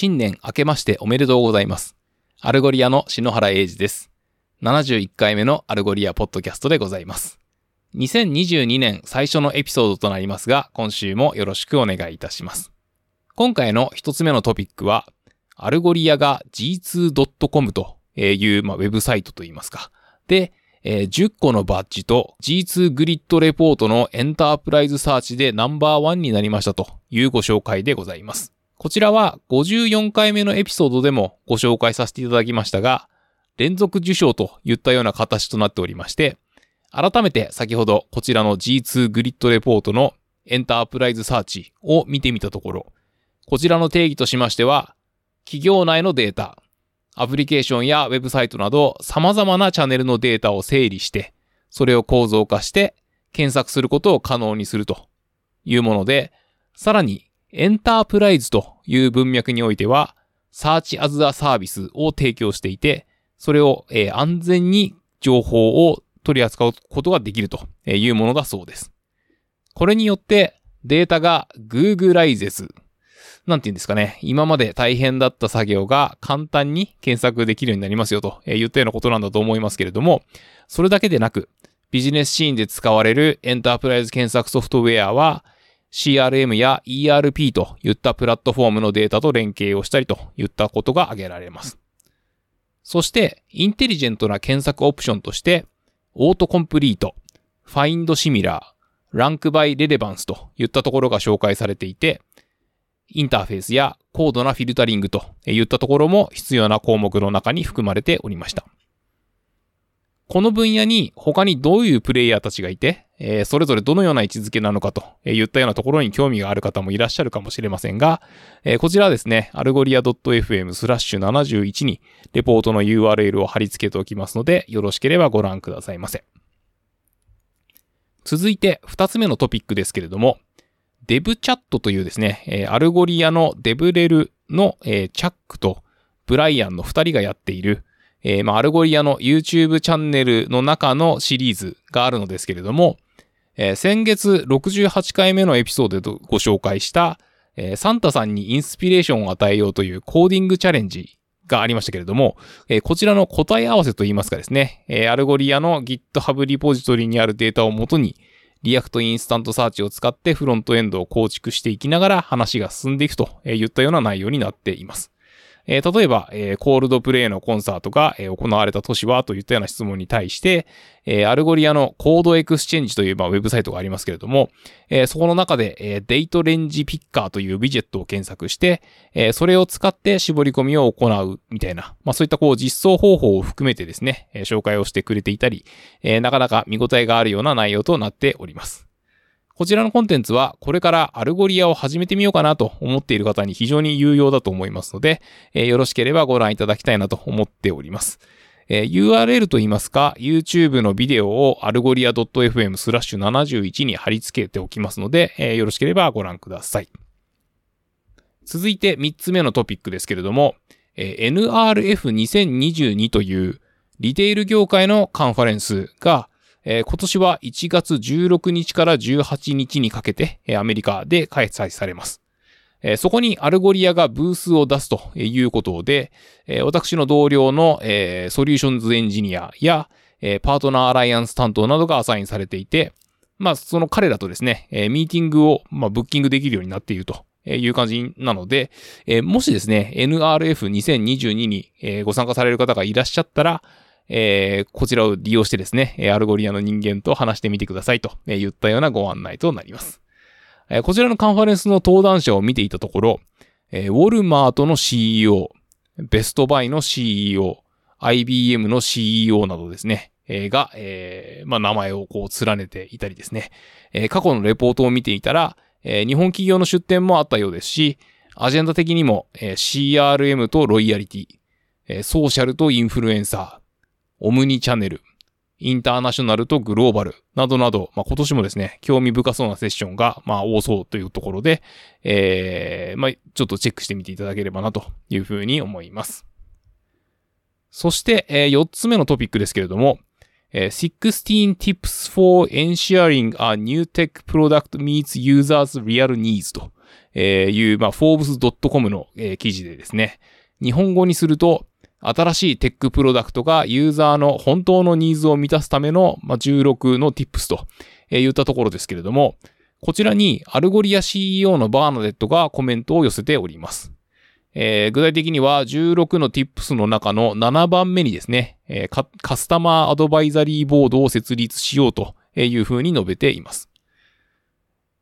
新年明けましておめでとうございます。 Algolia の篠原英二です。71回目の Algolia ポッドキャストでございます。2022年最初のエピソードとなりますが、今週もよろしくお願いいたします。今回の一つ目のトピックは、 Algolia が g2.com という、まあ、ウェブサイトといいますか。で、えー10個のバッジと G2 Grid Report の Enterprise Search でナンバーワンになりましたというご紹介でございます。こちらは54回目のエピソードでもご紹介させていただきましたが、連続受賞といったような形となっておりまして、改めて先ほどこちらの G2 グリッドレポートのエンタープライズサーチを見てみたところ、こちらの定義としましては、企業内のデータ、アプリケーションやウェブサイトなど様々なチャンネルのデータを整理して、それを構造化して検索することを可能にするというもので、さらにエンタープライズという文脈においては、Search as a Service を提供していて、それを、えー安全に情報を取り扱うことができるというものだそうです。これによってデータが Googleises なんて言うんですかね。今まで大変だった作業が簡単に検索できるようになりますよと言ったようなことなんだと思いますけれども、それだけでなく、ビジネスシーンで使われるエンタープライズ検索ソフトウェアは、CRM や ERP といったプラットフォームのデータと連携をしたりといったことが挙げられます。そして、インテリジェントな検索オプションとして、オートコンプリート、ファインドシミラー、ランクバイレレバンスといったところが紹介されていて、インターフェースや高度なフィルタリングといったところも必要な項目の中に含まれておりました。この分野に他にどういうプレイヤーたちがいて、えーそれぞれどのような位置づけなのかといったようなところに興味がある方もいらっしゃるかもしれませんが、えーこちらはですね、 Algolia .fm スラッシュ71にレポートの URL を貼り付けておきますので、よろしければご覧くださいませ。続いて二つ目のトピックですけれども、デブチャットというですね、えー Algolia の DevRel の、えーチャックとブライアンの二人がやっている、えーまあ、 Algolia の YouTube チャンネルの中のシリーズがあるのですけれども、えー先月68回目のエピソードでご紹介した、えーサンタさんにインスピレーションを与えようというコーディングチャレンジがありましたけれども、えこちらの答え合わせといいますかですね、えアルゴリアの GitHub リポジトリにあるデータをもとに、 React InstantSearch を使ってフロントエンドを構築していきながら話が進んでいくといったような内容になっています。えー例えば、えーコールドプレイのコンサートが、えー行われた都市はといったような質問に対して、え Algolia の Code Exchange という、まあ、ウェブサイトがありますけれども、えそこの中で、えー Date Range Picker というウィジェットを検索して、えそれを使って絞り込みを行うみたいな、まあ、そういったこう実装方法を含めてですね、え紹介をしてくれていたり、えなかなか見応えがあるような内容となっております。こちらのコンテンツは、これから Algolia を始めてみようかなと思っている方に非常に有用だと思いますので、えーよろしければご覧いただきたいなと思っております。えー URL といいますか、YouTube のビデオをアルゴリア .fm スラッシュ71に貼り付けておきますので、えーよろしければご覧ください。続いて3つ目のトピックですけれども、えー NRF2022 というリテール業界のカンファレンスが、えー今年は1月16日から18日にかけて、えーアメリカで開催されます。えーそこに Algolia がブースを出すということで、えー私の同僚の、えーソリューションズエンジニアや、えーパートナーアライアンス担当などがアサインされていて、まあ、その彼らとですね、えーミーティングを、まあ、ブッキングできるようになっているという感じなので、えーもしですね、NRF2022 に、えーご参加される方がいらっしゃったら、えーこちらを利用してですね、 Algolia の人間と話してみてくださいと言ったようなご案内となります。えこちらのカンファレンスの登壇者を見ていたところ、えウォルマートの CEO、ベストバイの CEO、IBM の CEO などですね、えが、えまあ、名前をこう連ねていたりですね、え過去のレポートを見ていたら、え日本企業の出展もあったようですし、アジェンダ的にも、え CRM とロイヤリティ、えソーシャルとインフルエンサー、オムニチャンネル、インターナショナルとグローバルなどなど、まあ、今年もですね、興味深そうなセッションが、まあ、多そうというところで、えー、まあ、ちょっとチェックしてみていただければなというふうに思います。そして、えー、4つ目のトピックですけれども、えー16 tips for ensuring a new tech product meets users real needs という、まあ、forbes.com の、えー、記事でですね、日本語にすると、新しいテックプロダクトがユーザーの本当のニーズを満たすための、まあ、16の tips と言ったところですけれども、こちらにアルゴリア CEO のバーナデットがコメントを寄せております。えー、具体的には16の tips の中の7番目にですね、えー、 Customer Advisory Board を設立しようというふうに述べています。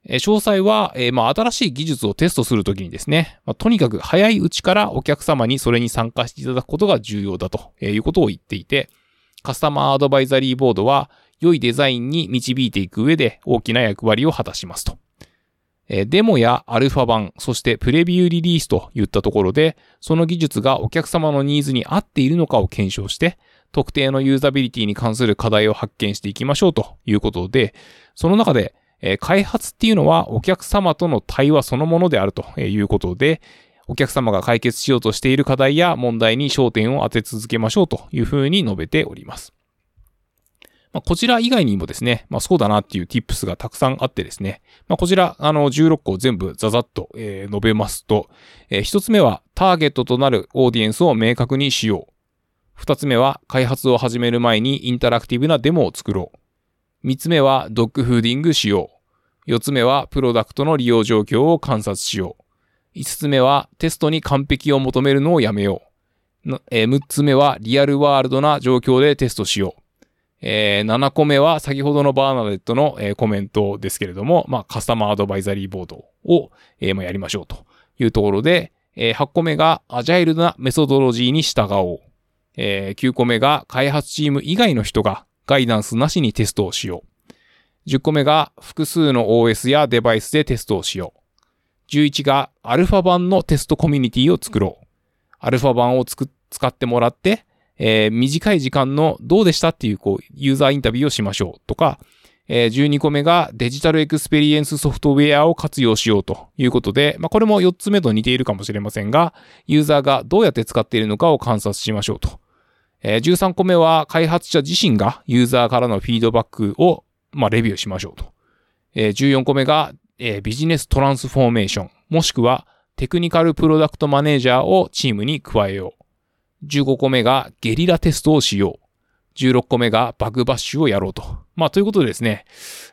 え、詳細は、え、まあ、新しい技術をテストするときにですね、まあ、とにかく早いうちからお客様にそれに参加していただくことが重要だということを言っていて、カスタマーアドバイザリーボードは良いデザインに導いていく上で大きな役割を果たしますと。えデモやアルファ版、そしてプレビューリリースといったところで、その技術がお客様のニーズに合っているのかを検証して、特定のユーザビリティに関する課題を発見していきましょうということで、その中で、え開発っていうのはお客様との対話そのものであるということで、お客様が解決しようとしている課題や問題に焦点を当て続けましょうというふうに述べております。まあ、こちら以外にもですね、まあ、そうだなっていう tips がたくさんあってですね、まあ、こちら、あの、16個全部ザザッと、えー、述べますと、えー、一つ目は、ターゲットとなるオーディエンスを明確にしよう。二つ目は、開発を始める前にインタラクティブなデモを作ろう。三つ目は、 dogfooding しよう。四つ目は、プロダクトの利用状況を観察しよう。五つ目は、テストに完璧を求めるのをやめよう。えー、6つ目は、リアルワールドな状況でテストしよう。えー、7個目は先ほどのバーナデットの、えー、コメントですけれども、まあ、カスタマーアドバイザリーボードを、えー、まあ、やりましょうというところで、えー、8個目がアジャイルなメソドロジーに従おう。えー、9個目が開発チーム以外の人がガイダンスなしにテストをしよう。10個目が複数の OS やデバイスでテストをしよう。11がアルファ版のテストコミュニティを作ろう。アルファ版を使ってもらって、えー、短い時間のどうでしたっていう、こう、ユーザーインタビューをしましょうとか、えー、12個目が digital experience software を活用しようということで、まあ、これも4つ目と似ているかもしれませんが、ユーザーがどうやって使っているのかを観察しましょうと。えー、13個目は開発者自身がユーザーからのフィードバックを、まあ、レビューしましょうと。えー、14個目が、えー、ビジネストランスフォーメーション、もしくはテクニカルプロダクトマネージャーをチームに加えよう。15個目がゲリラテストをしよう。16個目がバグバッシュをやろうと。まあ、ということでですね、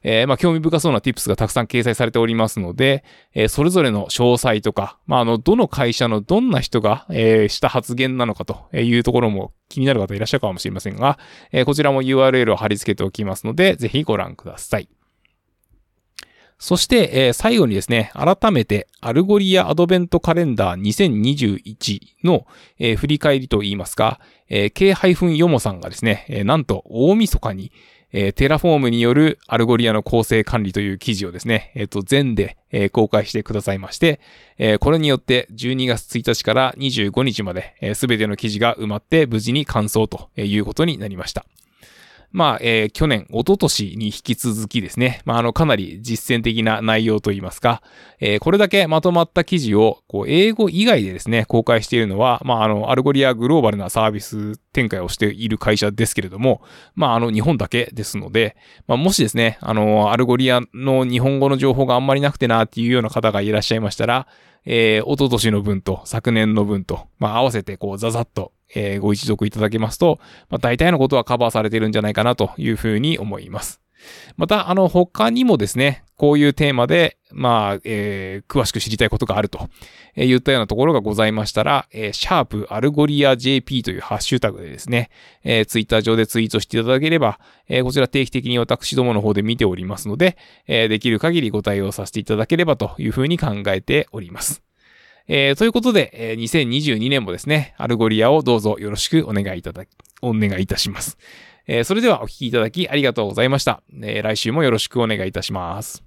えー、まあ、興味深そうな tips がたくさん掲載されておりますので、えー、それぞれの詳細とか、まあ、あの、どの会社のどんな人が、えー、した発言なのかというところも気になる方いらっしゃるかもしれませんが、え、こちらも URL を貼り付けておきますので、ぜひご覧ください。そして、えー、最後にですね、改めて、 Algolia アドベントカレンダー2021の、えー、振り返りといいますか、えー、K- ヨモさんがですね、えー、なんと大晦日に、え、 Terraform による Algolia の構成管理という記事をですね、えっ、と、全で、え、公開してくださいまして、え、これによって12月1日から25日まで、す、べ、ての記事が埋まって無事に完走ということになりました。まあ、えー、去年、一昨年に引き続きですね、まあ、あの、かなり実践的な内容といいますか、えー、これだけまとまった記事を、こう、英語以外でですね、公開しているのは、まあ、あの、 Algolia グローバルなサービス展開をしている会社ですけれども、まあ、あの、日本だけですので、まあ、もしですね、あの、 Algolia の日本語の情報があんまりなくてなっていうような方がいらっしゃいましたら、えー、一昨年の分と昨年の分と、まあ、合わせてこう、ザザッとえー、ご一読いただけますと、まあ、大体のことはカバーされてるんじゃないかなというふうに思います。また、あの、他にもですね、こういうテーマで、まあ、えー、詳しく知りたいことがあると、えー、言ったようなところがございましたら、えー、シャープ Algolia JP というハッシュタグでですね、えー、ツイッター上でツイートしていただければ、えー、こちら定期的に私どもの方で見ておりますので、えー、できる限りご対応させていただければというふうに考えております。えー、ということで、えー、2022年もですね、 Algolia をどうぞよろしくお願いいただき、お願いいたします。えー、それではお聴きいただきありがとうございました。えー、来週もよろしくお願いいたします。